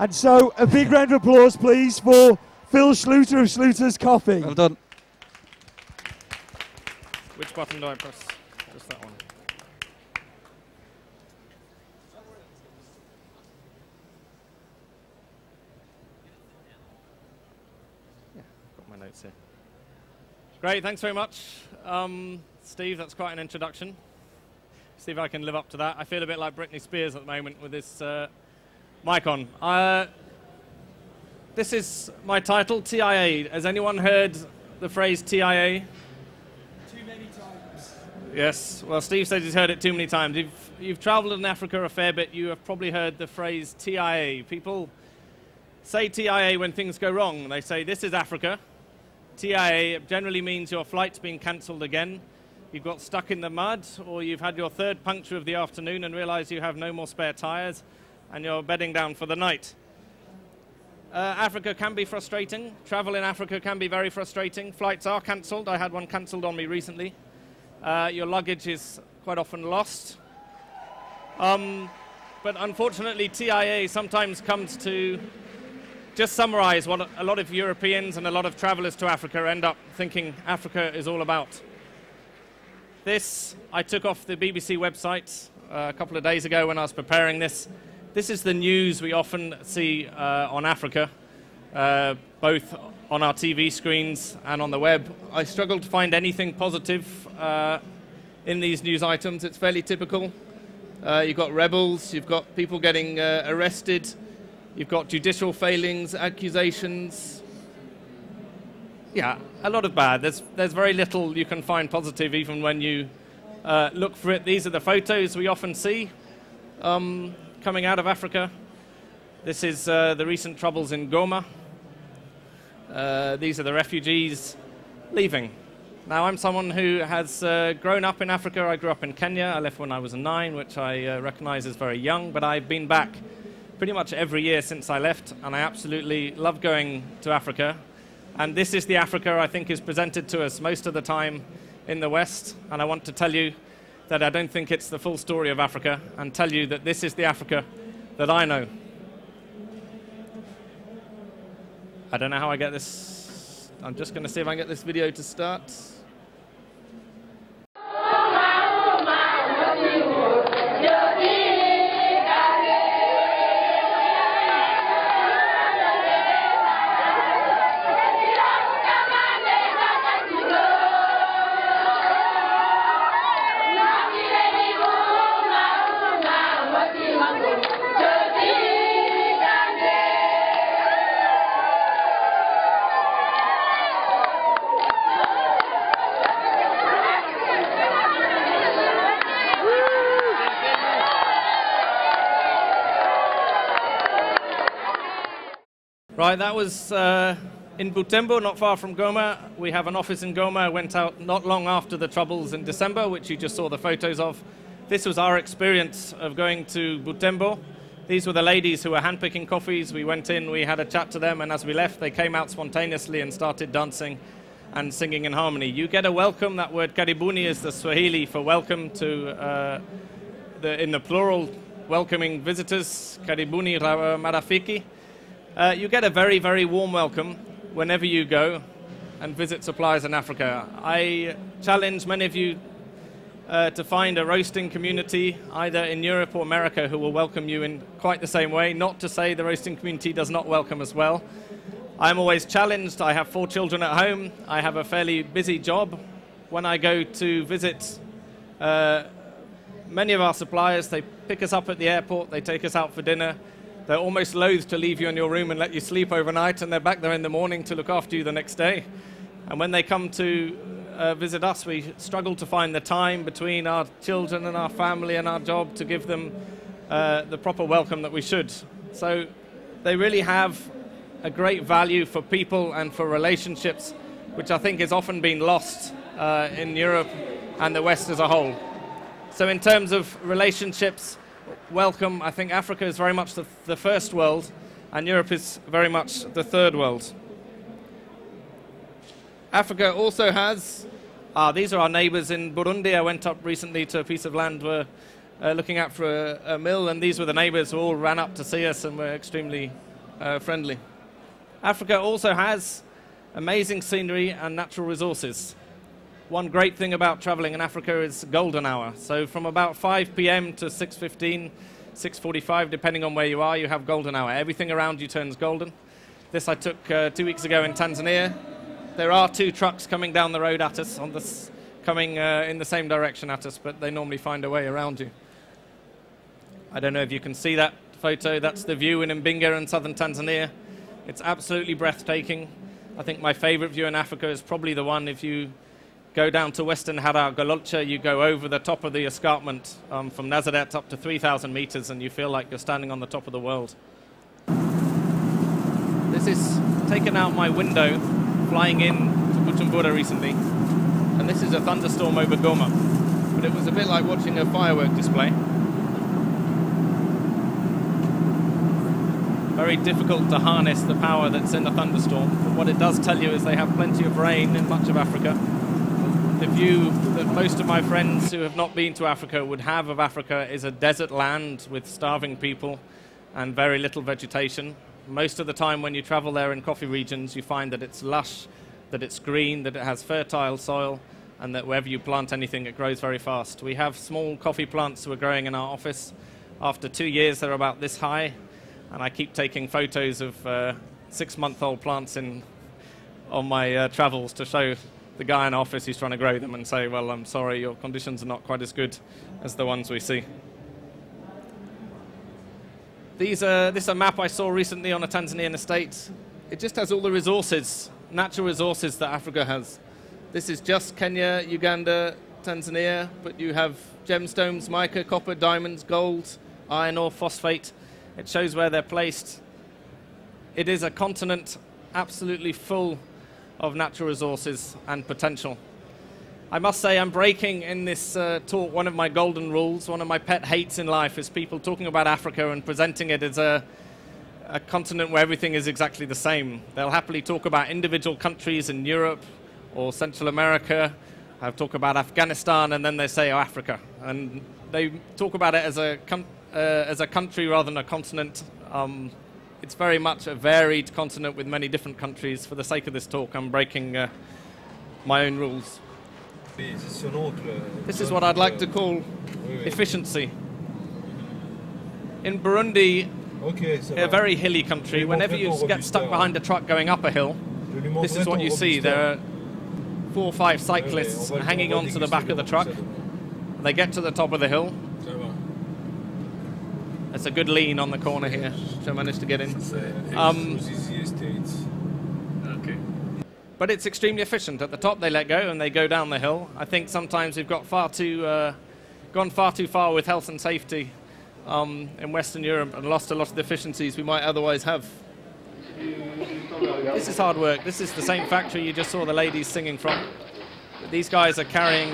And so, a big round of applause, please, for Phil Schluter of Schluter's Coffee. Well done. Which button do I press? Just that one. Yeah, got my notes here. Great, thanks very much. Um, Steve, that's quite an introduction. See if I can live up to that. I feel a bit like Britney Spears at the moment with this uh, mic on. Uh, this is my title, TIA. Has anyone heard the phrase TIA? Too many times. Yes. Well, Steve says he's heard it too many times. If you've travelled in Africa a fair bit, you have probably heard the phrase TIA. People say TIA when things go wrong. They say, This is Africa. TIA generally means your flight's been cancelled again. You've got stuck in the mud, or you've had your third puncture of the afternoon and realised you have no more spare tyres and you're bedding down for the night. Uh, Africa can be frustrating. Travel in Africa can be very frustrating. Flights are cancelled. I had one cancelled on me recently. Uh, your luggage is quite often lost. Um, but unfortunately, TIA sometimes comes to just summarize what a lot of Europeans and a lot of travelers to Africa end up thinking Africa is all about. This I took off the BBC website uh, a couple of days ago when I was preparing this. This is the news we often see uh, on Africa, uh, both on our TV screens and on the web. I struggle to find anything positive uh, in these news items. It's fairly typical. Uh, you've got rebels, you've got people getting uh, arrested, you've got judicial failings, accusations. Yeah, a lot of bad. There's, there's very little you can find positive even when you uh, look for it. These are the photos we often see um, coming out of Africa. This is uh, the recent troubles in Goma. Uh, these are the refugees leaving. Now, I'm someone who has uh, grown up in Africa. I grew up in Kenya. I left when I was nine, which I uh, recognize as very young, but I've been back pretty much every year since I left, and I absolutely love going to Africa. And this is the Africa I think is presented to us most of the time in the West, and I want to tell you that I don't think it's the full story of Africa, and tell you that this is the Africa that I know. I don't know how I get this. I'm just going to see if I can get this video to start. Right, that was uh, in Butembo, not far from Goma. We have an office in Goma. I went out not long after the troubles in December, which you just saw the photos of. This was our experience of going to Butembo. These were the ladies who were handpicking coffees. We went in, we had a chat to them, and as we left, they came out spontaneously and started dancing and singing in harmony. You get a welcome. That word karibuni is the Swahili for welcome to, uh, the, in the plural, welcoming visitors. Karibuni marafiki. Uh, you get a very, very warm welcome whenever you go and visit suppliers in Africa. I challenge many of you uh, to find a roasting community either in Europe or America who will welcome you in quite the same way. Not to say the roasting community does not welcome as well. I'm always challenged. I have four children at home. I have a fairly busy job. When I go to visit uh, many of our suppliers, they pick us up at the airport, they take us out for dinner. They're almost loath to leave you in your room and let you sleep overnight, and they're back there in the morning to look after you the next day. And when they come to uh, visit us, we struggle to find the time between our children and our family and our job to give them uh, the proper welcome that we should. So they really have a great value for people and for relationships, which I think has often been lost uh, in Europe and the West as a whole. So, in terms of relationships, welcome. I think Africa is very much the, the first world, and Europe is very much the third world. Africa also has, uh, these are our neighbors in Burundi. I went up recently to a piece of land we're uh, looking at for a, a, mill, and these were the neighbors who all ran up to see us and were extremely uh, friendly. Africa also has amazing scenery and natural resources. One great thing about traveling in Africa is golden hour. So from about 5 p.m. to 6.15, 6.45, depending on where you are, you have golden hour. Everything around you turns golden. This I took uh, two weeks ago in Tanzania. There are two trucks coming down the road at us, on this, coming uh, in the same direction at us, but they normally find a way around you. I don't know if you can see that photo. That's the view in Mbinga in southern Tanzania. It's absolutely breathtaking. I think my favorite view in Africa is probably the one if you go down to western Harar-Gololcha, you go over the top of the escarpment um, from Nazareth up to 3,000 meters, and you feel like you're standing on the top of the world. This is taken out my window flying in to Bujumbura recently, and this is a thunderstorm over Goma. But it was a bit like watching a firework display. Very difficult to harness the power that's in a thunderstorm, but what it does tell you is they have plenty of rain in much of Africa. The view that most of my friends who have not been to Africa would have of Africa is a desert land with starving people and very little vegetation most of the time when you travel there in coffee regions, you find that it's lush, that it's green, that it has fertile soil, and that wherever you plant anything, it grows very fast. We have small coffee plants who are growing in our office. After two years, they're about this high, and I keep taking photos of uh, six-month-old plants in, on my uh, travels to show the guy in office who's trying to grow them and say, well, I'm sorry, your conditions are not quite as good as the ones we see. These are, this is a map I saw recently on a Tanzanian estate. It just has all the resources, natural resources that Africa has. This is just Kenya, Uganda, Tanzania, but you have gemstones, mica, copper, diamonds, gold, iron ore, phosphate. It shows where they're placed. It is a continent absolutely full of natural resources and potential. I must say, I'm breaking in this uh, talk one of my golden rules. One of my pet hates in life is people talking about Africa and presenting it as a, a continent where everything is exactly the same. They'll happily talk about individual countries in Europe or Central America. I've talked about Afghanistan, and then they say, oh, Africa. And they talk about it as a, uh, as a country rather than a continent. Um, it's very much a varied continent with many different countries. For the sake of this talk, I'm breaking uh, my own rules. This is what I'd like to call efficiency. In Burundi, a very hilly country, whenever you get stuck behind a truck going up a hill, this is what you see. There are four or five cyclists hanging onto the back of the truck. They get to the top of the hill. It's a good lean on the corner here, which I managed to get in. Um, but it's extremely efficient. At the top, they let go and they go down the hill. I think sometimes we've got far too, uh, gone far too far with health and safety um, in Western Europe and lost a lot of the efficiencies we might otherwise have. This is hard work. This is the same factory you just saw the ladies singing from. These guys are carrying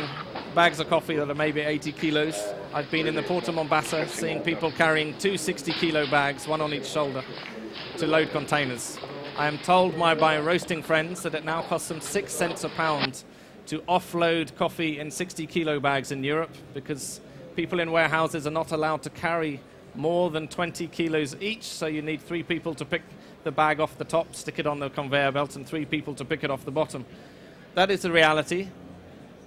bags of coffee that are maybe 80 kilos. I've been in the Port of Mombasa seeing people carrying two 60 kilo bags, one on each shoulder, to load containers. I am told by my roasting friends that it now costs them six cents a pound to offload coffee in 60 kilo bags in Europe because people in warehouses are not allowed to carry more than 20 kilos each, so you need three people to pick the bag off the top, stick it on the conveyor belt, and three people to pick it off the bottom. That is the reality.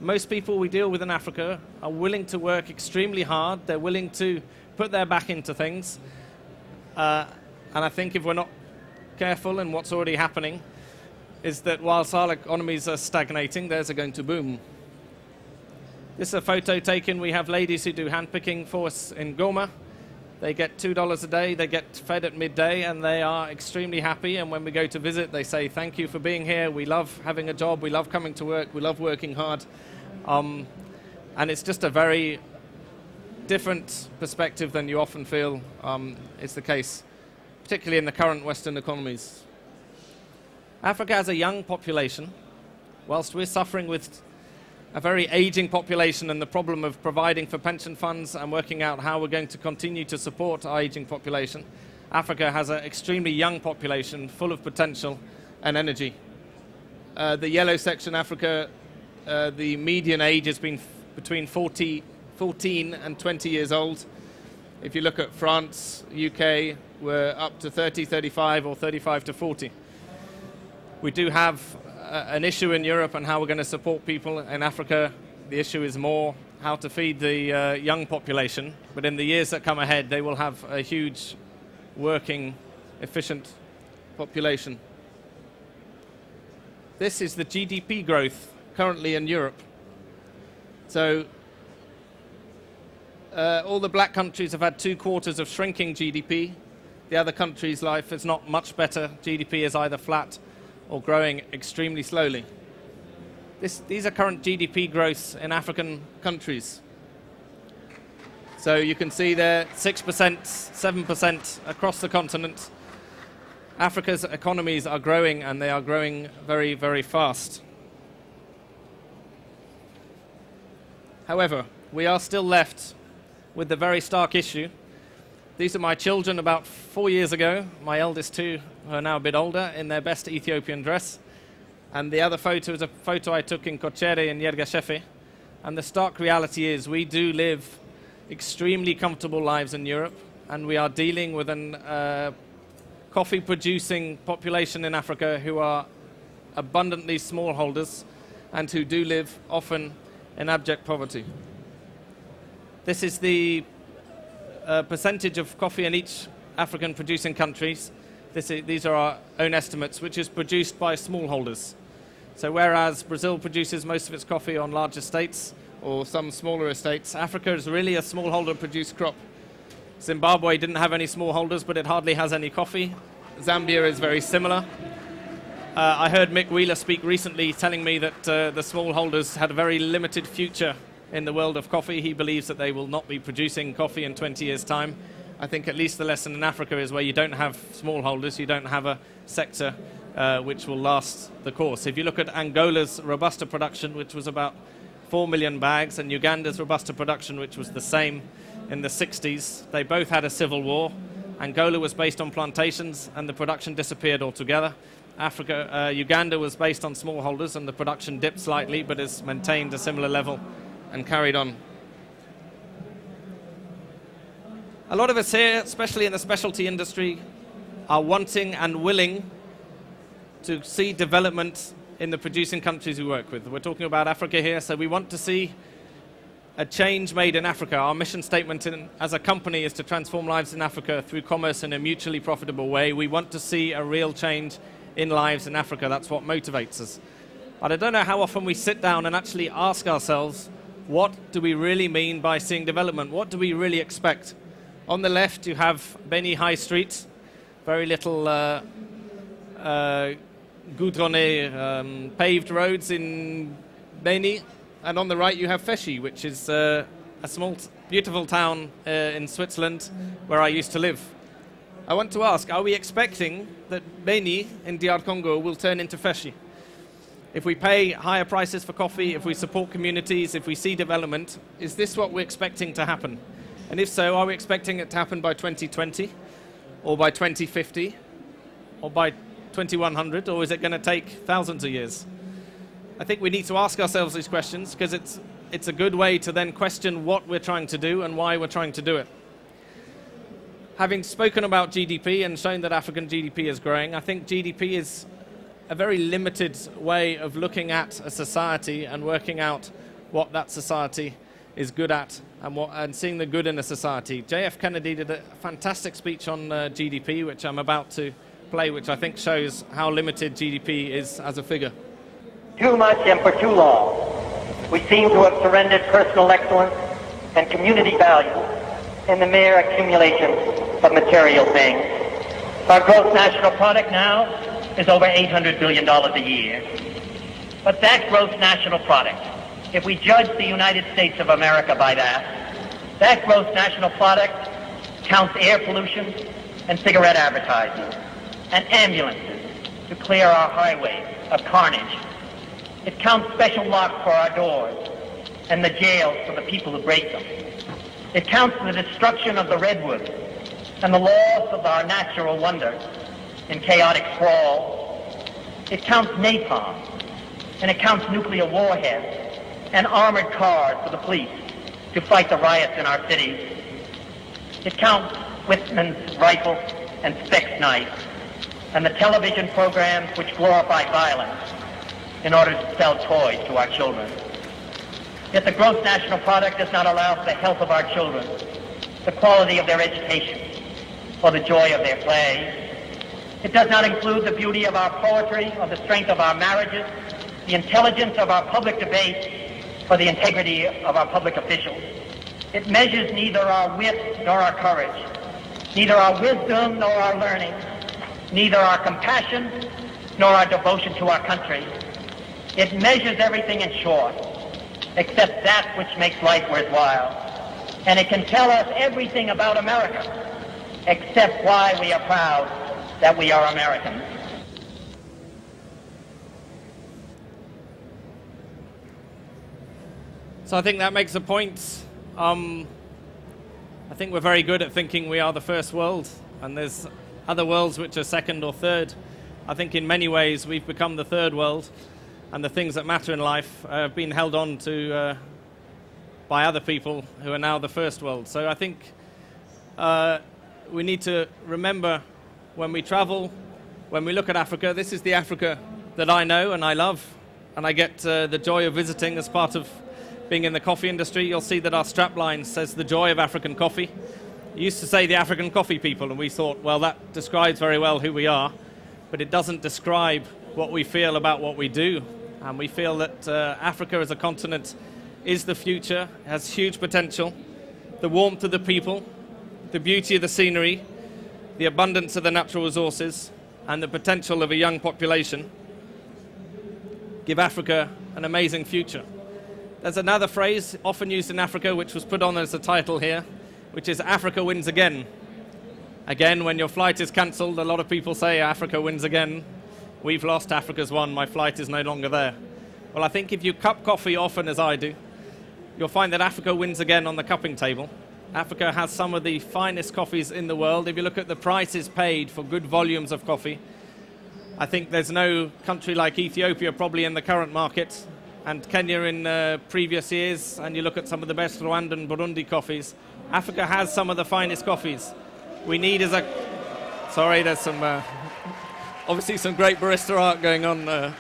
Most people we deal with in Africa are willing to work extremely hard. They're willing to put their back into things. Uh, and I think if we're not careful and what's already happening is that whilst our economies are stagnating, theirs are going to boom. This is a photo taken. We have ladies who do handpicking for us in Goma. They get $2 a day, they get fed at midday, and they are extremely happy. And when we go to visit, they say, Thank you for being here. We love having a job. We love coming to work. We love working hard. Um, and it's just a very different perspective than you often feel um, is the case particularly in the current Western economies. Africa has a young population, whilst we're suffering with a very aging population and the problem of providing for pension funds and working out how we're going to continue to support our aging population. Africa has an extremely young population full of potential and energy. Uh, the yellow section, Africa, uh, the median age has been f- between 40, 14 and 20 years old. If you look at France, UK, we're up to 30, 35, or 35 to 40. We do have uh, an issue in Europe and how we're going to support people in Africa. The issue is more how to feed the uh, young population, but in the years that come ahead, they will have a huge working, efficient population. This is the GDP growth currently in Europe. So uh, all the black countries have had two quarters of shrinking GDP. The other countries' life is not much better. GDP is either flat or growing extremely slowly. This, these are current GDP growths in African countries. So you can see there 6%, 7% across the continent. Africa's economies are growing and they are growing very, very fast. However, we are still left with the very stark issue. These are my children about four years ago, my eldest two, who are now a bit older, in their best Ethiopian dress. And the other photo is a photo I took in Kochere in Yirgacheffe. And the stark reality is we do live extremely comfortable lives in Europe, and we are dealing with a uh, coffee producing population in Africa who are abundantly smallholders and who do live often in abject poverty. This is the uh, percentage of coffee in each African producing countries. Is, these are our own estimates, which is produced by smallholders. So, whereas Brazil produces most of its coffee on large estates, or some smaller estates. Africa is really a smallholder produced crop. Zimbabwe didn't have any smallholders, but it hardly has any coffee. Zambia is very similar. Uh, I heard Mick Wheeler speak recently telling me that uh, the smallholders had a very limited future in the world of coffee. He believes that they will not be producing coffee in 20 years' time. I think at least the lesson in Africa is where you don't have smallholders, you don't have a sector uh, which will last the course. If you look at Angola's Robusta production, which was about 4 million bags, and Uganda's Robusta production, which was the same in the 60s. They both had a civil war. Angola was based on plantations, and the production disappeared altogether. Africa, uh, Uganda was based on smallholders, and the production dipped slightly, but has maintained a similar level and carried on. A lot of us here, especially in the specialty industry, are wanting and willing to see development in the producing countries we work with. We're talking about Africa here, so we want to see a change made in Africa. Our mission statement in, as a company is to transform lives in Africa through commerce in a mutually profitable way. We want to see a real change in lives in Africa. That's what motivates us. But I don't know how often we sit down and actually ask ourselves, what do we really mean by seeing development? What do we really expect? On the left, you have Beni High Street, very little uh, uh, um, paved roads in Beni, and on the right you have Feshi, which is uh, a small, beautiful town uh, in Switzerland where I used to live. I want to ask, are we expecting that Beni in DR Congo will turn into Feshi? If we pay higher prices for coffee, if we support communities, if we see development, is this what we're expecting to happen? And if so, are we expecting it to happen by 2020 or by 2050 or by 2100, or is it going to take thousands of years? I think we need to ask ourselves these questions because it's, it's a good way to then question what we're trying to do and why we're trying to do it. Having spoken about GDP and shown that African GDP is growing, I think GDP is a very limited way of looking at a society and working out what that society is good at and, what, and seeing the good in a society. JF Kennedy did a fantastic speech on uh, GDP, which I'm about to play, which I think shows how limited GDP is as a figure. Too much and for too long, we seem to have surrendered personal excellence and community value in the mere accumulation of material things. Our gross national product now is over $800 billion a year. But that gross national product, if we judge the United States of America by that, that gross national product counts air pollution and cigarette advertising and ambulances to clear our highways of carnage. It counts special locks for our doors and the jails for the people who break them. It counts the destruction of the redwoods and the loss of our natural wonder in chaotic sprawl. It counts napalm and it counts nuclear warheads and armored cars for the police to fight the riots in our cities. It counts Whitman's rifle and Speck's knife and the television programs which glorify violence in order to sell toys to our children. Yet the gross national product does not allow for the health of our children, the quality of their education, or the joy of their play. It does not include the beauty of our poetry, or the strength of our marriages, the intelligence of our public debate, or the integrity of our public officials. It measures neither our wit nor our courage, neither our wisdom nor our learning, neither our compassion nor our devotion to our country. It measures everything in short, except that which makes life worthwhile. And it can tell us everything about America, except why we are proud that we are Americans. So I think that makes a point. Um, I think we're very good at thinking we are the first world, and there's other worlds which are second or third. I think in many ways we've become the third world, and the things that matter in life have been held on to uh, by other people who are now the first world. So I think uh, we need to remember when we travel, when we look at Africa, this is the Africa that I know and I love, and I get uh, the joy of visiting as part of being in the coffee industry. You'll see that our strapline says the joy of African coffee. It used to say the African coffee people, and we thought, well, that describes very well who we are, but it doesn't describe what we feel about what we do. And we feel that uh, Africa as a continent is the future, has huge potential. The warmth of the people, the beauty of the scenery, the abundance of the natural resources, and the potential of a young population give Africa an amazing future. There's another phrase often used in Africa, which was put on as a title here, which is Africa wins again. Again, when your flight is cancelled, a lot of people say Africa wins again. We've lost, Africa's won, my flight is no longer there. Well, I think if you cup coffee often as I do, you'll find that Africa wins again on the cupping table. Africa has some of the finest coffees in the world. If you look at the prices paid for good volumes of coffee, I think there's no country like Ethiopia probably in the current market, and Kenya in uh, previous years, and you look at some of the best Rwandan, Burundi coffees. Africa has some of the finest coffees. We need as a sorry, there's some uh, obviously some great barista art going on uh,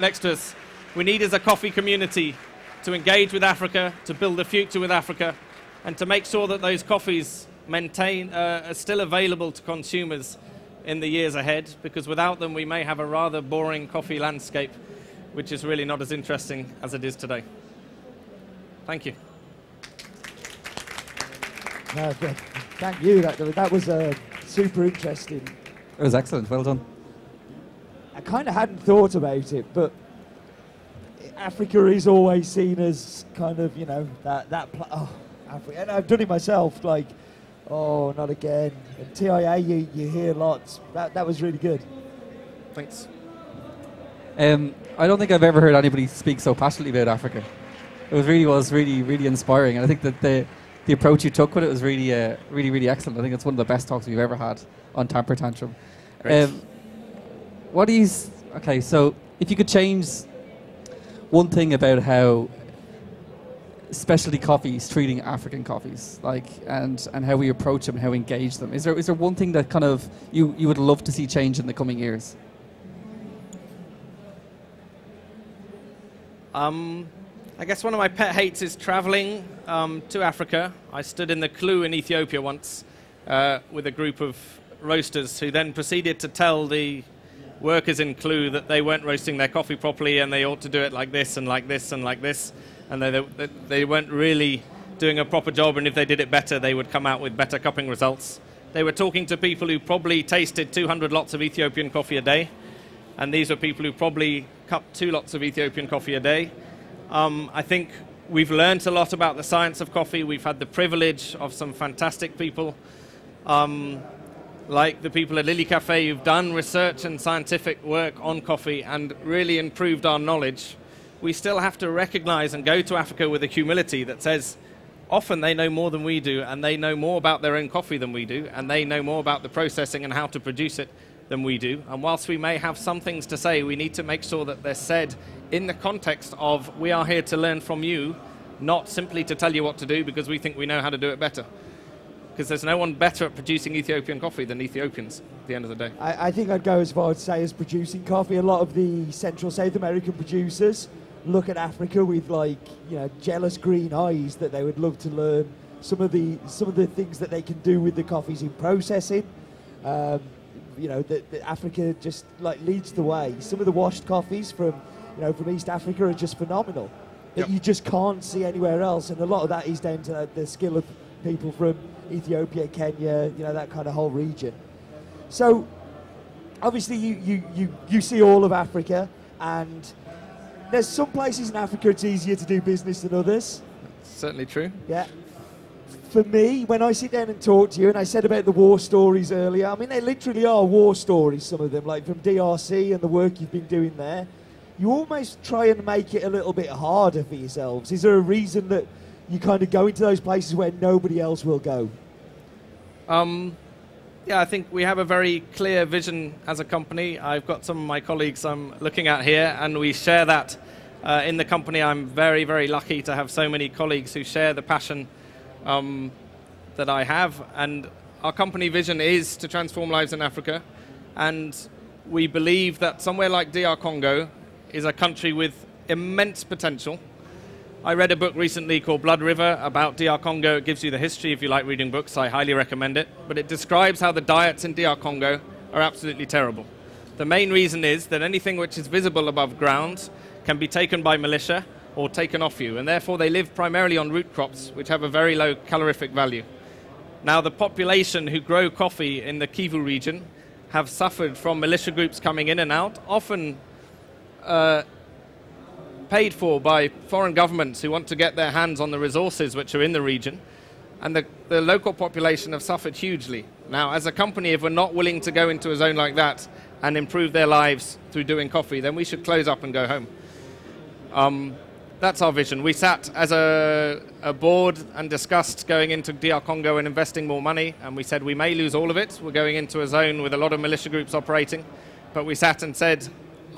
next to us. We need as a coffee community to engage with Africa, to build a future with Africa, and to make sure that those coffees maintain uh, are still available to consumers in the years ahead. Because without them, we may have a rather boring coffee landscape, which is really not as interesting as it is today. Thank you. No. Thank you. That, that was uh, super interesting. It was excellent. Well done. I kind of hadn't thought about it, but Africa is always seen as kind of, you know, that, that pl- oh, Africa. And I've done it myself, like, oh, not again. And TIA, you, you hear lots. That, that was really good. Thanks. Um, I don't think I've ever heard anybody speak so passionately about Africa. It was really was really really inspiring, and I think that the the approach you took with it was really uh, really really excellent. I think it's one of the best talks we've ever had on Tamper Tantrum. Great. Um, what do you s- okay? So if you could change one thing about how specialty coffees treating African coffees, like and and how we approach them, how we engage them, is there is there one thing that kind of you you would love to see change in the coming years? Um, I guess one of my pet hates is traveling um, to Africa. I stood in the CLU in Ethiopia once uh, with a group of roasters who then proceeded to tell the workers in CLU that they weren't roasting their coffee properly and they ought to do it like this and like this and like this. And they, they, they weren't really doing a proper job, and if they did it better, they would come out with better cupping results. They were talking to people who probably tasted 200 lots of Ethiopian coffee a day and these are people who probably cup two lots of Ethiopian coffee a day. Um, I think we've learned a lot about the science of coffee. We've had the privilege of some fantastic people um, like the people at Illy Caffè who've done research and scientific work on coffee and really improved our knowledge, we still have to recognize and go to Africa with a humility that says often they know more than we do and they know more about their own coffee than we do and they know more about the processing and how to produce it than we do. And whilst we may have some things to say, we need to make sure that they're said in the context of we are here to learn from you, not simply to tell you what to do because we think we know how to do it better. Because there's no one better at producing Ethiopian coffee than Ethiopians at the end of the day. I, I think I'd go as far to say as producing coffee. A lot of the Central South American producers look at Africa with like you know jealous green eyes that they would love to learn some of the some of the things that they can do with the coffees in processing. Um, you know that, Africa just like leads the way. Some of the washed coffees from you know from East Africa are just phenomenal that Yep. you just can't see anywhere else, and a lot of that is down to the skill of people from Ethiopia, Kenya, you know that kind of whole region. So obviously you, you, you, you see all of Africa and there's some places in Africa it's easier to do business than others. Certainly true. Yeah. For me, when I sit down and talk to you, and I said about the war stories earlier, I mean, they literally are war stories, some of them, like from DRC and the work you've been doing there. You almost try and make it a little bit harder for yourselves. Is there a reason that you kind of go into those places where nobody else will go? Um, yeah, I think we have a very clear vision as a company. I've got some of my colleagues I'm looking at here, and we share that uh, in the company. I'm very, very lucky to have so many colleagues who share the passion um, that I have. And our company vision is to transform lives in Africa. And we believe that somewhere like DR Congo is a country with immense potential. I read a book recently called Blood River about DR Congo. It gives you the history if you like reading books. I highly recommend it. But it describes how the diets in DR Congo are absolutely terrible. The main reason is that anything which is visible above ground can be taken by militia or taken off you, and therefore they live primarily on root crops, which have a very low calorific value. Now, the population who grow coffee in the Kivu region have suffered from militia groups coming in and out, often uh, paid for by foreign governments who want to get their hands on the resources which are in the region. And the, the local population have suffered hugely. Now, as a company, if we're not willing to go into a zone like that and improve their lives through doing coffee, then we should close up and go home. Um, that's our vision. We sat as a, a board and discussed going into DR Congo and investing more money, and we said we may lose all of it. We're going into a zone with a lot of militia groups operating, but we sat and said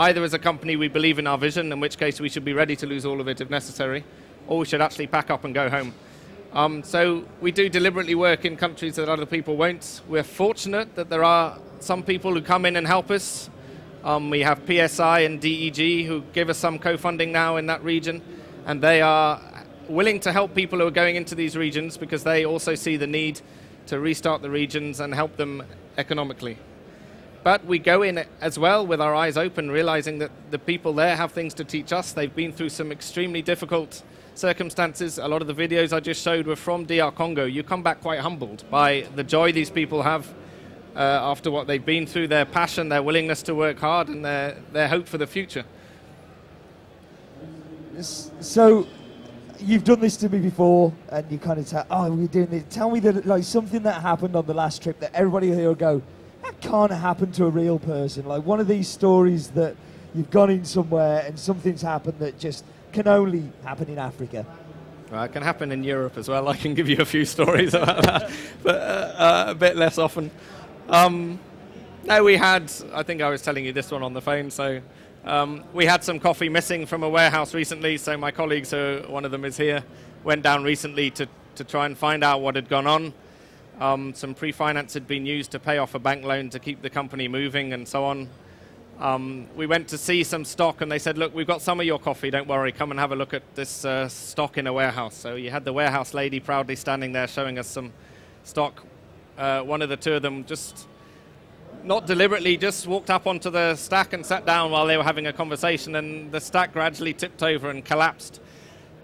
either as a company we believe in our vision, in which case we should be ready to lose all of it if necessary, or we should actually pack up and go home. Um, so we do deliberately work in countries that other people won't. We're fortunate that there are some people who come in and help us. Um, we have PSI and DEG who give us some co-funding now in that region, and they are willing to help people who are going into these regions because they also see the need to restart the regions and help them economically. But we go in as well with our eyes open, realizing that the people there have things to teach us. They've been through some extremely difficult circumstances. A lot of the videos I just showed were from DR Congo. You come back quite humbled by the joy these people have uh, after what they've been through, their passion, their willingness to work hard, and their, their hope for the future. So, you've done this to me before, and you kind of tell, oh, we're doing this. Tell me that like something that happened on the last trip that everybody here will go, can't happen to a real person. Like one of these stories that you've gone in somewhere and something's happened that just can only happen in Africa. Well, it can happen in Europe as well. I can give you a few stories about that, but uh, uh, a bit less often. Um, no, we had, I think I was telling you this one on the phone, so um, we had some coffee missing from a warehouse recently, so my colleagues, uh, one of them is here, went down recently to, to try and find out what had gone on. Um, some pre-finance had been used to pay off a bank loan to keep the company moving and so on. Um, we went to see some stock and they said, look, we've got some of your coffee, don't worry, come and have a look at this uh, stock in a warehouse. So you had the warehouse lady proudly standing there showing us some stock. Uh, one of the two of them just, not deliberately, just walked up onto the stack and sat down while they were having a conversation and the stack gradually tipped over and collapsed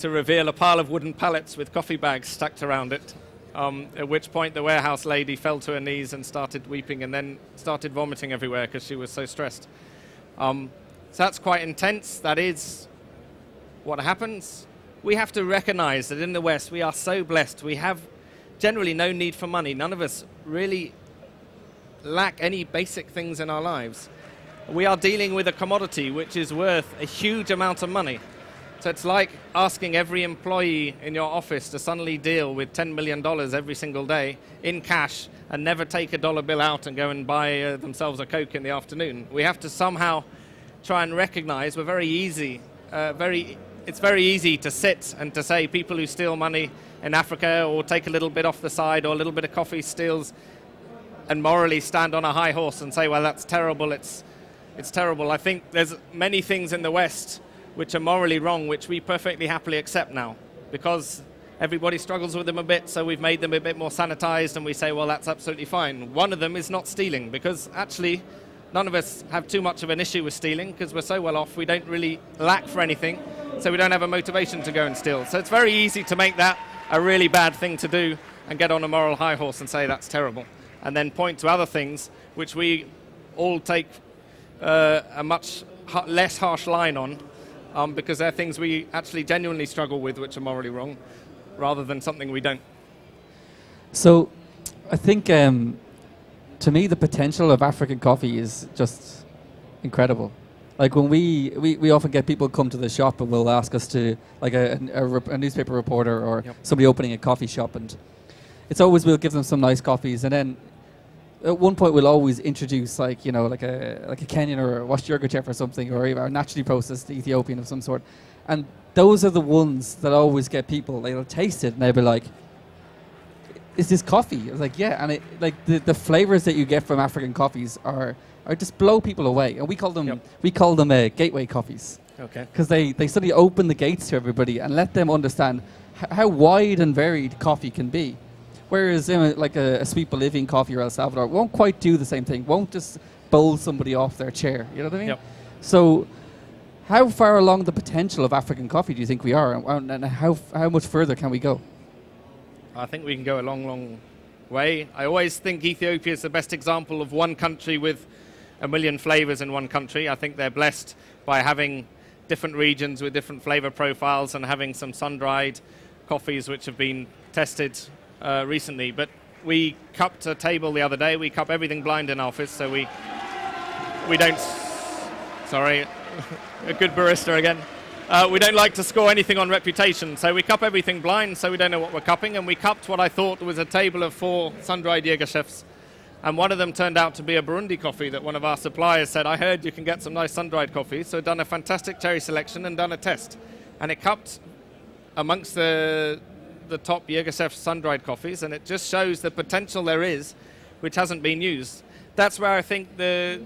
to reveal a pile of wooden pallets with coffee bags stacked around it. Um, at which point the warehouse lady fell to her knees and started weeping and then started vomiting everywhere because she was so stressed. Um, so that's quite intense. That is what happens. We have to recognize that in the West we are so blessed. We have generally no need for money. None of us really lack any basic things in our lives. We are dealing with a commodity which is worth a huge amount of money. So it's like asking every employee in your office to suddenly deal with $10 million every single day in cash and never take a dollar bill out and go and buy uh, themselves a Coke in the afternoon. We have to somehow try and recognize we're very easy, uh, very, it's very easy to sit and to say people who steal money in Africa or take a little bit off the side or a little bit of coffee steals and morally stand on a high horse and say, well, that's terrible, it's, it's terrible. I think there's many things in the West which are morally wrong, which we perfectly happily accept now because everybody struggles with them a bit, so we've made them a bit more sanitized and we say, well, that's absolutely fine. One of them is not stealing because actually none of us have too much of an issue with stealing because we're so well off, we don't really lack for anything, so we don't have a motivation to go and steal. So it's very easy to make that a really bad thing to do and get on a moral high horse and say that's terrible. And then point to other things which we all take uh, a much less harsh line on um, because they're things we actually genuinely struggle with which are morally wrong rather than something we don't. So I think um, to me the potential of African coffee is just incredible. Like when we, we, we often get people come to the shop and will ask us to, like a, a, a newspaper reporter or Yep. somebody opening a coffee shop, and it's always we'll give them some nice coffees, and then at one point we'll always introduce like you know like a like a Kenyan or a West Yirgacheffe or something, or even a naturally processed Ethiopian of some sort, and those are the ones that always get people. They'll taste it and they'll be like, "Is this coffee?" I was like, "Yeah," and it like the, the flavors that you get from African coffees are are just blow people away, and we call them Yep. we call them uh, gateway coffees Okay. because they, they suddenly open the gates to everybody and let them understand h- how wide and varied coffee can be. Whereas you know, like a, a sweet Bolivian coffee or El Salvador won't quite do the same thing, won't just bowl somebody off their chair. You know what I mean? Yep. So, how far along the potential of African coffee do you think we are, and, and how, how much further can we go? I think we can go a long, long way. I always think Ethiopia is the best example of one country with a million flavors in one country. I think they're blessed by having different regions with different flavor profiles and having some sun-dried coffees which have been tested uh, recently. But we cupped a table the other day. We cup everything blind in office, so we we don't. Sorry, a good barista again. Uh, we don't like to score anything on reputation, so we cup everything blind, so we don't know what we're cupping. And we cupped what I thought was a table of four sun-dried Yirgacheffes, and one of them turned out to be a Burundi coffee that one of our suppliers said, "I heard you can get some nice sun-dried coffee." So done a fantastic cherry selection and done a test, and it cupped amongst the the top Yirgacheffe sun-dried coffees, and it just shows the potential there is, which hasn't been used. That's where I think the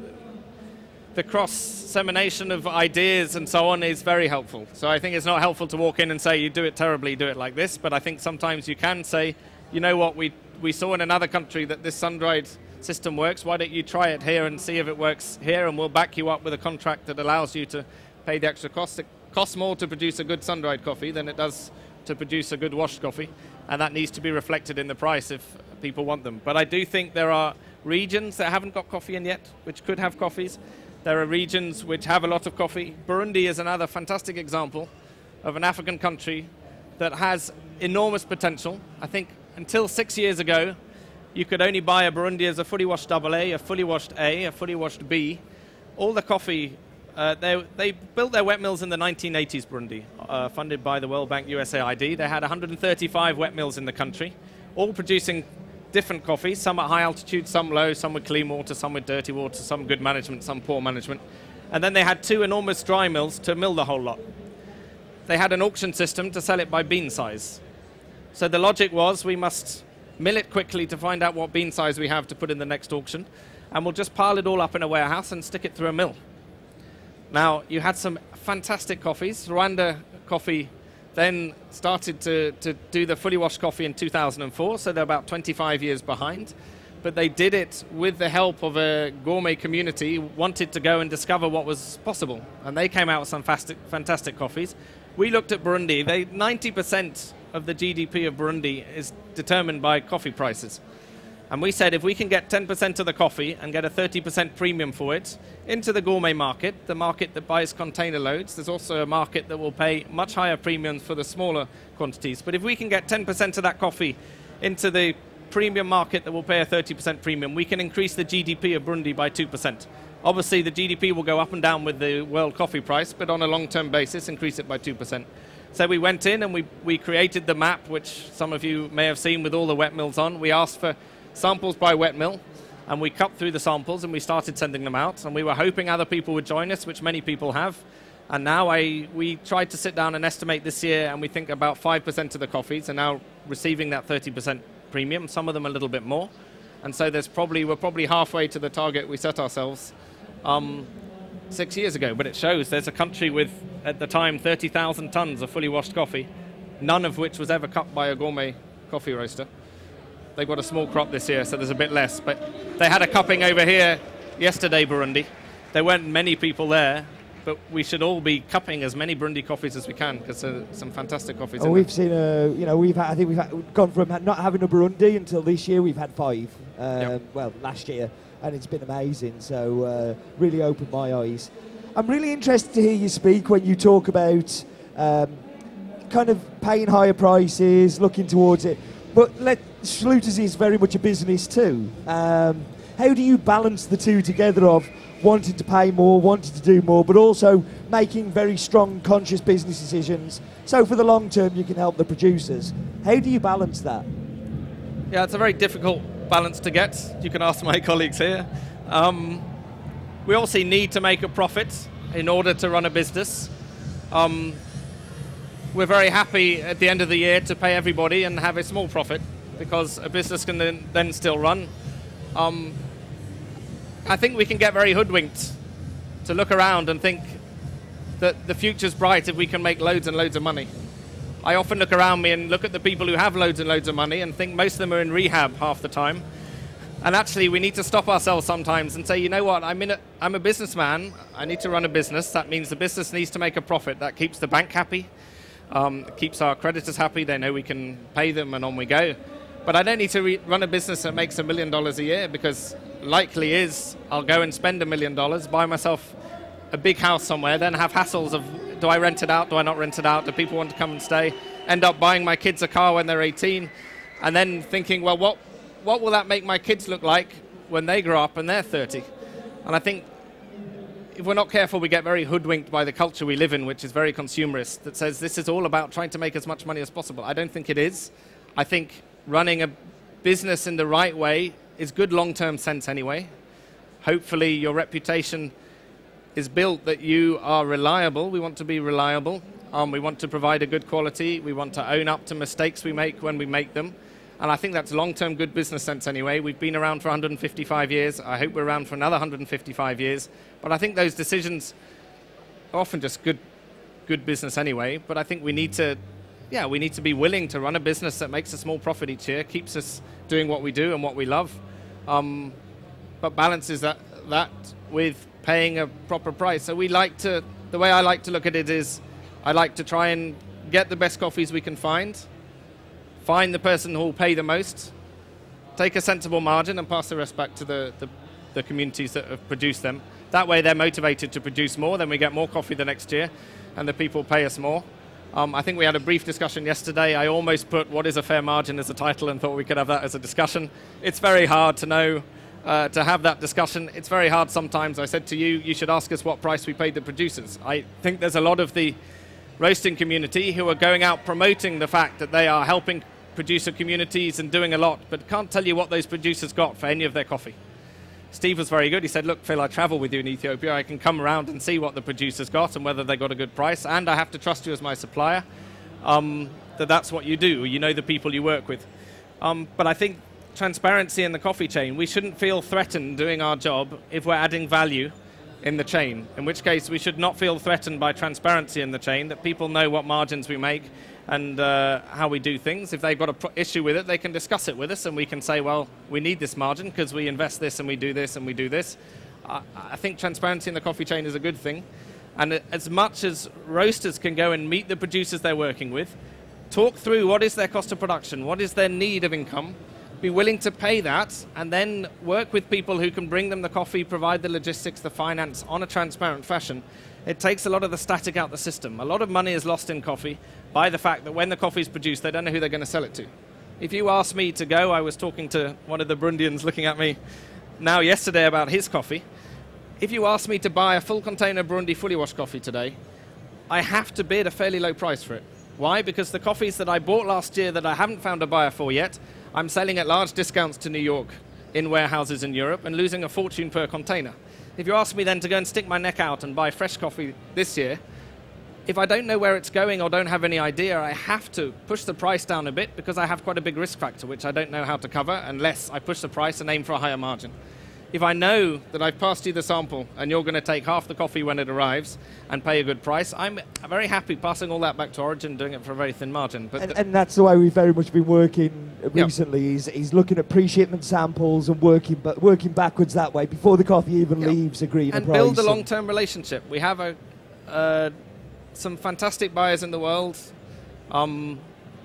the cross-semination of ideas and so on is very helpful. So I think it's not helpful to walk in and say you do it terribly, do it like this. But I think sometimes you can say, you know what, we we saw in another country that this sun-dried system works. Why don't you try it here and see if it works here, and we'll back you up with a contract that allows you to pay the extra cost. It costs more to produce a good sun-dried coffee than it does to produce a good washed coffee, and that needs to be reflected in the price if people want them. But I do think there are regions that haven't got coffee in yet, which could have coffees. There are regions which have a lot of coffee. Burundi is another fantastic example of an African country that has enormous potential. I think until six years ago, you could only buy a Burundi as a fully washed double A, a fully washed A, a fully washed B. All the coffee, uh, they, they built their wet mills in the 1980s, Burundi, uh, funded by the World Bank USAID. They had 135 wet mills in the country, all producing different coffees, some at high altitude, some low, some with clean water, some with dirty water, some good management, some poor management. And then they had two enormous dry mills to mill the whole lot. They had an auction system to sell it by bean size. So the logic was we must mill it quickly to find out what bean size we have to put in the next auction, and we'll just pile it all up in a warehouse and stick it through a mill. Now, you had some fantastic coffees. Rwanda Coffee then started to, to do the fully washed coffee in 2004, so they're about 25 years behind. But they did it with the help of a gourmet community wanted to go and discover what was possible. And they came out with some fantastic, fantastic coffees. We looked at Burundi. They, 90% of the GDP of Burundi is determined by coffee prices. And we said if we can get 10% of the coffee and get a 30% premium for it into the gourmet market, the market that buys container loads, there's also a market that will pay much higher premiums for the smaller quantities. But if we can get 10% of that coffee into the premium market that will pay a 30% premium. We can increase the GDP of Burundi by 2%. Obviously, the GDP will go up and down with the world coffee price, but on a long term basis, increase it by 2%. So we went in and we, we created the map, which some of you may have seen with all the wet mills on. We asked for samples by wet mill, and we cut through the samples and we started sending them out. And we were hoping other people would join us, which many people have. And now I, we tried to sit down and estimate this year, and we think about 5% of the coffees are now receiving that 30% premium, some of them a little bit more. And so there's probably, we're probably halfway to the target we set ourselves um, six years ago. But it shows there's a country with, at the time, 30,000 tons of fully washed coffee, none of which was ever cut by a gourmet coffee roaster. They've got a small crop this year, so there's a bit less. But they had a cupping over here yesterday, Burundi. There weren't many people there, but we should all be cupping as many Burundi coffees as we can because there's some fantastic coffees. Oh, we've seen a, you know, we've had, I think we've had, gone from not having a Burundi until this year. We've had five. Um, yep. Well, last year, and it's been amazing. So uh, really opened my eyes. I'm really interested to hear you speak when you talk about um, kind of paying higher prices, looking towards it. But let Schluter's is very much a business too. Um, how do you balance the two together of wanting to pay more, wanting to do more, but also making very strong, conscious business decisions. So for the long term, you can help the producers. How do you balance that? Yeah, it's a very difficult balance to get. You can ask my colleagues here. Um, we also need to make a profit in order to run a business. Um, we're very happy at the end of the year to pay everybody and have a small profit because a business can then, then still run. Um, I think we can get very hoodwinked to look around and think that the future's bright if we can make loads and loads of money. I often look around me and look at the people who have loads and loads of money and think most of them are in rehab half the time. And actually, we need to stop ourselves sometimes and say, you know what, I'm, in a, I'm a businessman. I need to run a business. That means the business needs to make a profit. That keeps the bank happy, um, keeps our creditors happy. They know we can pay them, and on we go. But I don't need to re- run a business that makes a million dollars a year because likely is I'll go and spend a million dollars, buy myself a big house somewhere, then have hassles of do I rent it out, do I not rent it out, do people want to come and stay, end up buying my kids a car when they're 18, and then thinking, well, what, what will that make my kids look like when they grow up and they're 30? And I think if we're not careful, we get very hoodwinked by the culture we live in, which is very consumerist, that says this is all about trying to make as much money as possible. I don't think it is. I think running a business in the right way is good long term sense anyway. Hopefully, your reputation is built that you are reliable. We want to be reliable. Um, we want to provide a good quality. We want to own up to mistakes we make when we make them. And I think that's long term good business sense anyway. We've been around for 155 years. I hope we're around for another 155 years. But I think those decisions are often just good, good business anyway. But I think we need to yeah, we need to be willing to run a business that makes a small profit each year, keeps us doing what we do and what we love, um, but balances that that with paying a proper price. So we like to. The way I like to look at it is, I like to try and get the best coffees we can find, find the person who will pay the most, take a sensible margin, and pass the rest back to the, the, the communities that have produced them. That way, they're motivated to produce more. Then we get more coffee the next year, and the people pay us more. Um, I think we had a brief discussion yesterday. I almost put what is a fair margin as a title and thought we could have that as a discussion. It's very hard to know, uh, to have that discussion. It's very hard sometimes. I said to you, you should ask us what price we paid the producers. I think there's a lot of the roasting community who are going out promoting the fact that they are helping producer communities and doing a lot, but can't tell you what those producers got for any of their coffee. Steve was very good. He said, Look, Phil, I travel with you in Ethiopia. I can come around and see what the producers got and whether they got a good price. And I have to trust you as my supplier. Um, that that's what you do. You know the people you work with. Um, but I think transparency in the coffee chain, we shouldn't feel threatened doing our job if we're adding value in the chain. In which case, we should not feel threatened by transparency in the chain, that people know what margins we make and uh, how we do things. If they've got an pro- issue with it, they can discuss it with us, and we can say, well, we need this margin because we invest this and we do this and we do this. I, I think transparency in the coffee chain is a good thing. And as much as roasters can go and meet the producers they're working with, talk through what is their cost of production, what is their need of income, be willing to pay that, and then work with people who can bring them the coffee, provide the logistics, the finance on a transparent fashion. It takes a lot of the static out the system. A lot of money is lost in coffee by the fact that when the coffee is produced, they don't know who they're going to sell it to. If you ask me to go, I was talking to one of the Burundians looking at me now yesterday about his coffee. If you ask me to buy a full container Burundi fully washed coffee today, I have to bid a fairly low price for it. Why? Because the coffees that I bought last year that I haven't found a buyer for yet, I'm selling at large discounts to New York in warehouses in Europe and losing a fortune per container. If you ask me then to go and stick my neck out and buy fresh coffee this year, if I don't know where it's going or don't have any idea, I have to push the price down a bit because I have quite a big risk factor, which I don't know how to cover unless I push the price and aim for a higher margin. If I know that I've passed you the sample and you're going to take half the coffee when it arrives and pay a good price, I'm very happy passing all that back to Origin, doing it for a very thin margin. But and, and that's the way we've very much been working recently. Yep. He's, he's looking at pre-shipment samples and working, but working backwards that way before the coffee even yep. leaves, agreeing and build a long-term relationship. We have a uh, some fantastic buyers in the world. Um,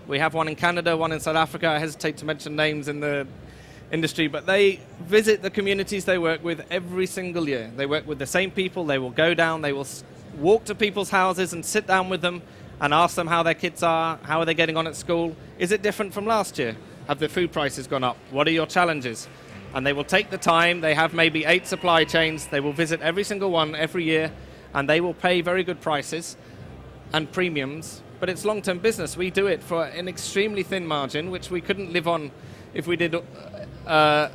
we have one in Canada, one in South Africa. I hesitate to mention names in the industry, but they visit the communities they work with every single year. They work with the same people. They will go down. They will walk to people's houses and sit down with them and ask them how their kids are, how are they getting on at school. Is it different from last year? Have the food prices gone up? What are your challenges? And they will take the time. They have maybe eight supply chains. They will visit every single one every year, and they will pay very good prices and premiums, but it's long term business. We do it for an extremely thin margin, which we couldn't live on if we did. Uh,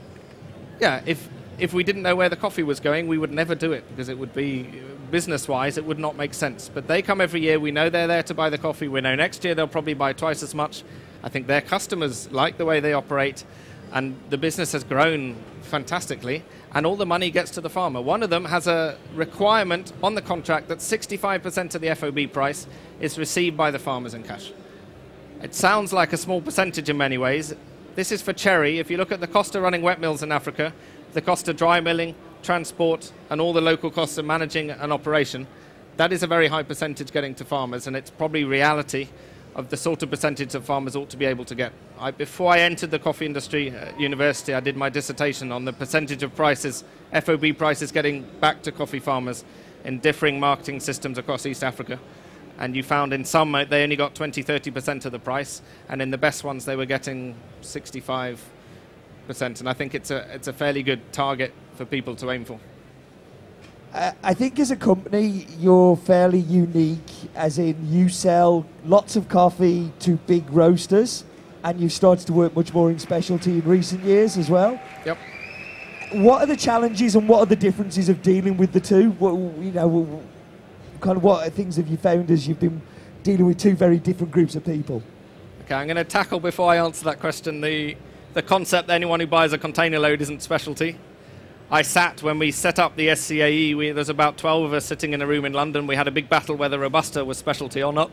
yeah, if if we didn't know where the coffee was going, we would never do it because it would be business wise, it would not make sense. But they come every year. We know they're there to buy the coffee. We know next year they'll probably buy twice as much. I think their customers like the way they operate, and the business has grown fantastically and all the money gets to the farmer. One of them has a requirement on the contract that 65% of the FOB price is received by the farmers in cash. It sounds like a small percentage in many ways. This is for cherry. If you look at the cost of running wet mills in Africa, the cost of dry milling, transport, and all the local costs of managing an operation, that is a very high percentage getting to farmers, and it's probably reality of the sort of percentage that farmers ought to be able to get. I, before I entered the coffee industry at university, I did my dissertation on the percentage of prices, FOB prices getting back to coffee farmers in differing marketing systems across East Africa. And you found in some uh, they only got 20, 30% of the price, and in the best ones they were getting 65%. And I think it's a, it's a fairly good target for people to aim for. Uh, I think as a company, you're fairly unique, as in you sell lots of coffee to big roasters, and you've started to work much more in specialty in recent years as well. Yep. What are the challenges and what are the differences of dealing with the two? What, you know, kind of what things have you found as you've been dealing with two very different groups of people? Okay, I'm going to tackle before I answer that question the the concept that anyone who buys a container load isn't specialty. I sat when we set up the SCAE. We, there's about 12 of us sitting in a room in London. We had a big battle whether Robusta was specialty or not.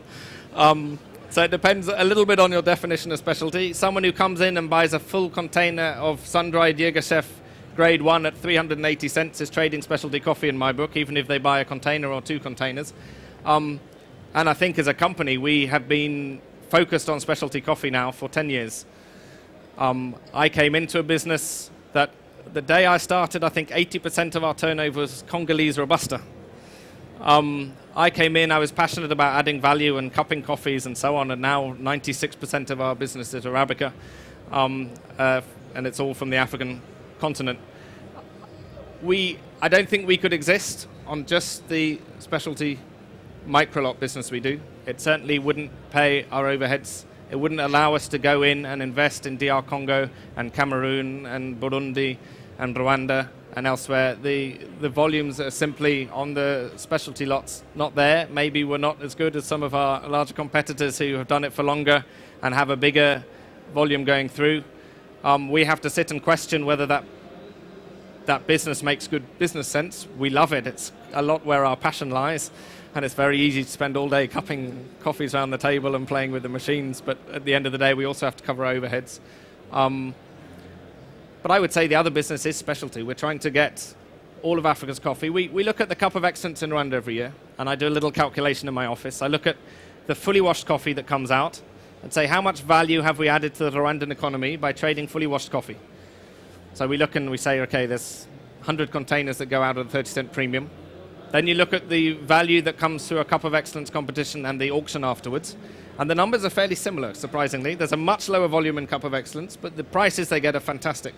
Um, so it depends a little bit on your definition of specialty. Someone who comes in and buys a full container of sun-dried Yirgacheffe grade one at 380 cents is trading specialty coffee in my book, even if they buy a container or two containers. Um, and I think as a company, we have been focused on specialty coffee now for 10 years. Um, I came into a business that the day I started, I think 80% of our turnover was Congolese Robusta. Um, I came in, I was passionate about adding value and cupping coffees and so on, and now 96% of our business is Arabica, um, uh, and it's all from the African continent. We, I don't think we could exist on just the specialty micro lot business we do. It certainly wouldn't pay our overheads. It wouldn't allow us to go in and invest in DR Congo and Cameroon and Burundi and Rwanda and elsewhere, the, the volumes are simply on the specialty lots not there. Maybe we're not as good as some of our larger competitors who have done it for longer and have a bigger volume going through. Um, we have to sit and question whether that that business makes good business sense. We love it. It's a lot where our passion lies, and it's very easy to spend all day cupping coffees around the table and playing with the machines. But at the end of the day, we also have to cover overheads. Um, but I would say the other business is specialty. We're trying to get all of Africa's coffee. We, we look at the Cup of Excellence in Rwanda every year, and I do a little calculation in my office. I look at the fully washed coffee that comes out and say, how much value have we added to the Rwandan economy by trading fully washed coffee? So we look and we say, okay, there's 100 containers that go out at a 30 cent premium. Then you look at the value that comes through a Cup of Excellence competition and the auction afterwards, And the numbers are fairly similar, surprisingly. There's a much lower volume in Cup of Excellence, but the prices they get are fantastic.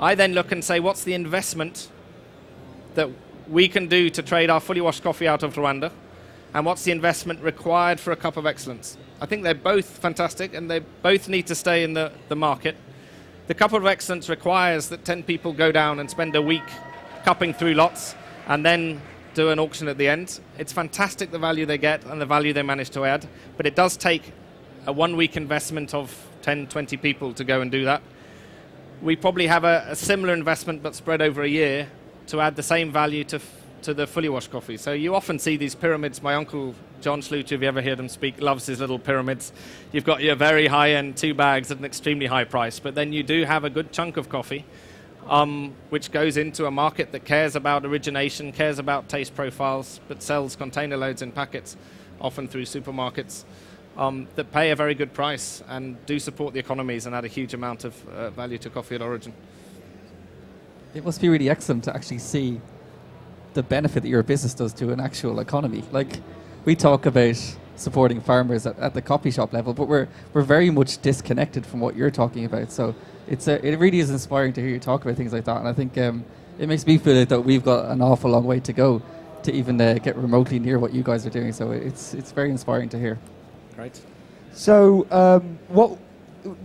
I then look and say, what's the investment that we can do to trade our fully washed coffee out of Rwanda? And what's the investment required for a Cup of Excellence? I think they're both fantastic and they both need to stay in the, the market. The Cup of Excellence requires that 10 people go down and spend a week cupping through lots and then do an auction at the end. It's fantastic the value they get and the value they manage to add, but it does take a one week investment of 10, 20 people to go and do that. We probably have a, a similar investment but spread over a year to add the same value to, f- to the fully washed coffee. So you often see these pyramids. My uncle John Schluter, if you ever heard him speak, loves his little pyramids. You've got your very high end two bags at an extremely high price, but then you do have a good chunk of coffee um, which goes into a market that cares about origination, cares about taste profiles, but sells container loads in packets, often through supermarkets, um, that pay a very good price and do support the economies and add a huge amount of uh, value to coffee at origin. It must be really excellent to actually see the benefit that your business does to an actual economy. Like, we talk about supporting farmers at, at the coffee shop level, but we're, we're very much disconnected from what you're talking about. So it's a, it really is inspiring to hear you talk about things like that. And I think um, it makes me feel like that we've got an awful long way to go to even uh, get remotely near what you guys are doing. So it's, it's very inspiring to hear. Great. So, um, what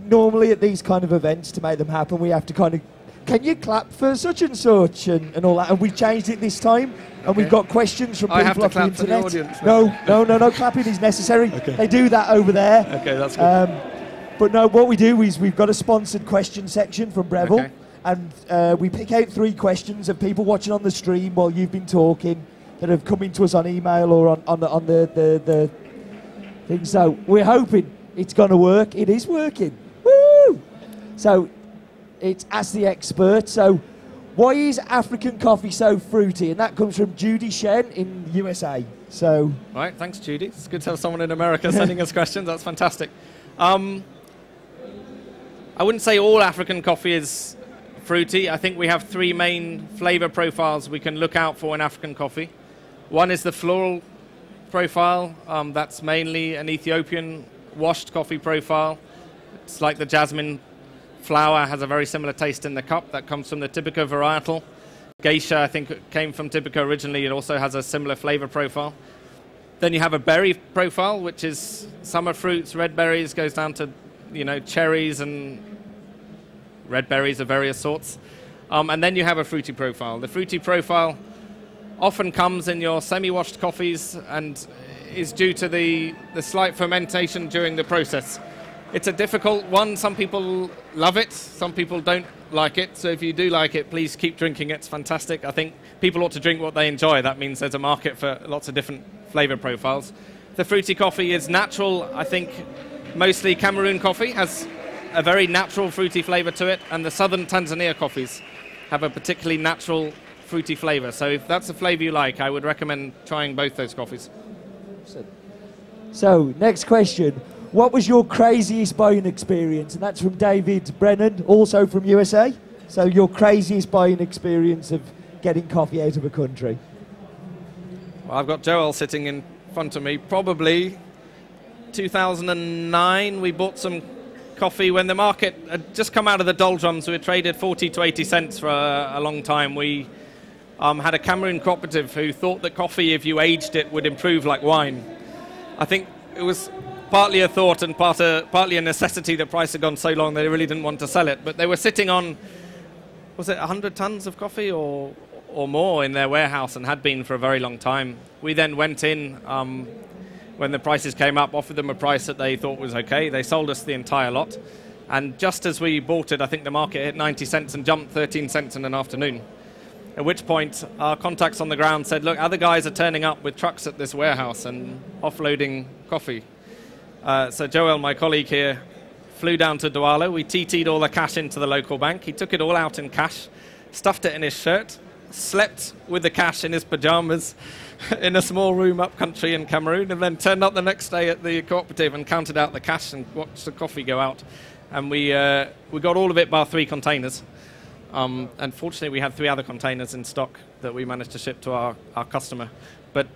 normally at these kind of events to make them happen, we have to kind of, can you clap for such and such and, and all that? And we changed it this time, and we've got questions from I people have to off the for the internet. audience no, no, no, no clapping is necessary. Okay. They do that over there. Okay, that's good. Um, but no, what we do is we've got a sponsored question section from Breville, Okay. and uh, we pick out three questions of people watching on the stream while you've been talking that have come into us on email or on, on the on the, the, the thing. So we're hoping it's going to work. It is working. Woo! So it's ask the expert. So why is African coffee so fruity? And that comes from Judy Shen in USA. So Right, thanks, Judy. It's good to have someone in America sending us questions. That's fantastic. Um, I wouldn't say all African coffee is fruity. I think we have three main flavor profiles we can look out for in African coffee. One is the floral profile. Um, that's mainly an Ethiopian washed coffee profile. It's like the jasmine flower has a very similar taste in the cup. That comes from the Typica varietal. Geisha, I think, came from Typica originally. It also has a similar flavor profile. Then you have a berry profile, which is summer fruits, red berries, goes down to, you know, cherries and red berries of various sorts. Um, and then you have a fruity profile. The fruity profile often comes in your semi-washed coffees and is due to the, the slight fermentation during the process. It's a difficult one. Some people love it, some people don't like it. So if you do like it, please keep drinking it. It's fantastic. I think people ought to drink what they enjoy. That means there's a market for lots of different flavor profiles. The fruity coffee is natural. I think mostly Cameroon coffee has a very natural fruity flavor to it, and the southern Tanzania coffees have a particularly natural fruity flavor. So if that's the flavor you like, I would recommend trying both those coffees. So, next question. What was your craziest buying experience? And that's from David Brennan, also from USA. So, your craziest buying experience of getting coffee out of a country? Well, I've got Joel sitting in front of me. Probably 2009, we bought some coffee when the market had just come out of the doldrums. We had traded 40 to 80 cents for a, a long time. We um, had a Cameroon cooperative who thought that coffee, if you aged it, would improve like wine. I think it was partly a thought and part a, partly a necessity. The price had gone so long they really didn't want to sell it. But they were sitting on, was it 100 tons of coffee or, or more in their warehouse and had been for a very long time. We then went in um, when the prices came up, offered them a price that they thought was okay. They sold us the entire lot. And just as we bought it, I think the market hit 90 cents and jumped 13 cents in an afternoon. At which point, our contacts on the ground said, Look, other guys are turning up with trucks at this warehouse and offloading coffee. Uh, so, Joel, my colleague here, flew down to Douala. We TT'd all the cash into the local bank. He took it all out in cash, stuffed it in his shirt, slept with the cash in his pajamas in a small room up country in Cameroon, and then turned up the next day at the cooperative and counted out the cash and watched the coffee go out. And we, uh, we got all of it bar three containers. Um, and fortunately, we had three other containers in stock that we managed to ship to our, our customer. But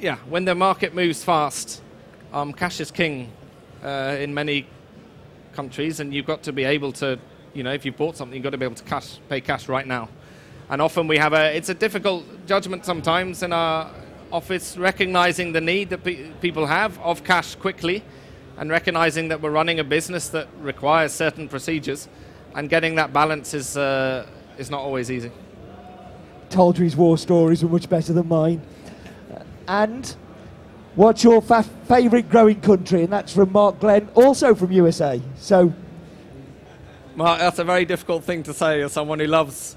yeah, when the market moves fast, um, cash is king. uh, in many countries, and you've got to be able to, you know, if you've bought something, you've got to be able to cash, pay cash right now. And often we have a, it's a difficult judgment sometimes in our office, recognizing the need that pe- people have of cash quickly, and recognizing that we're running a business that requires certain procedures, and getting that balance is uh, is not always easy. Taldry's war stories were much better than mine. And what's your fa- favourite growing country? And that's from Mark Glenn, also from USA. So Well, that's a very difficult thing to say as someone who loves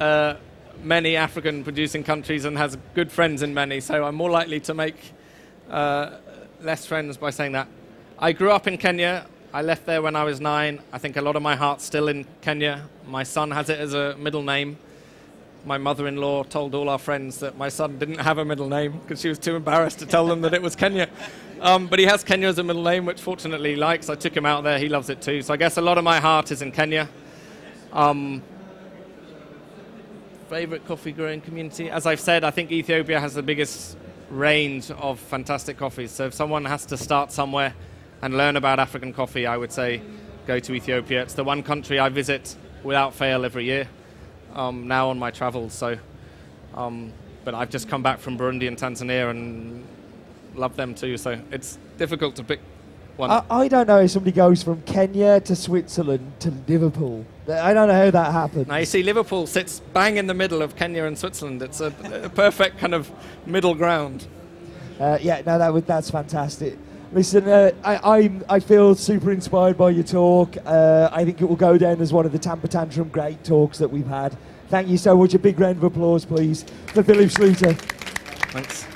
uh, many African producing countries and has good friends in many, so I'm more likely to make uh, less friends by saying that. I grew up in Kenya. I left there when I was nine. I think a lot of my heart's still in Kenya. My son has it as a middle name. My mother in law told all our friends that my son didn't have a middle name because she was too embarrassed to tell them that it was Kenya. Um, but he has Kenya as a middle name, which fortunately he likes. I took him out there. He loves it too. So I guess a lot of my heart is in Kenya. Um, favorite coffee growing community? As I've said, I think Ethiopia has the biggest range of fantastic coffees. So if someone has to start somewhere and learn about African coffee, I would say go to Ethiopia. It's the one country I visit without fail every year um, now on my travels. So, um, but I've just come back from Burundi and Tanzania and love them too. So it's difficult to pick one. I, I don't know if somebody goes from Kenya to Switzerland to Liverpool. I don't know how that happened. Now you see, Liverpool sits bang in the middle of Kenya and Switzerland. It's a, a perfect kind of middle ground. Uh, yeah, no, that would, that's fantastic. Listen, uh, I, I'm, I feel super inspired by your talk. Uh, I think it will go down as one of the Tamper Tantrum great talks that we've had. Thank you so much. A big round of applause, please, for Philip Schluter. Thanks.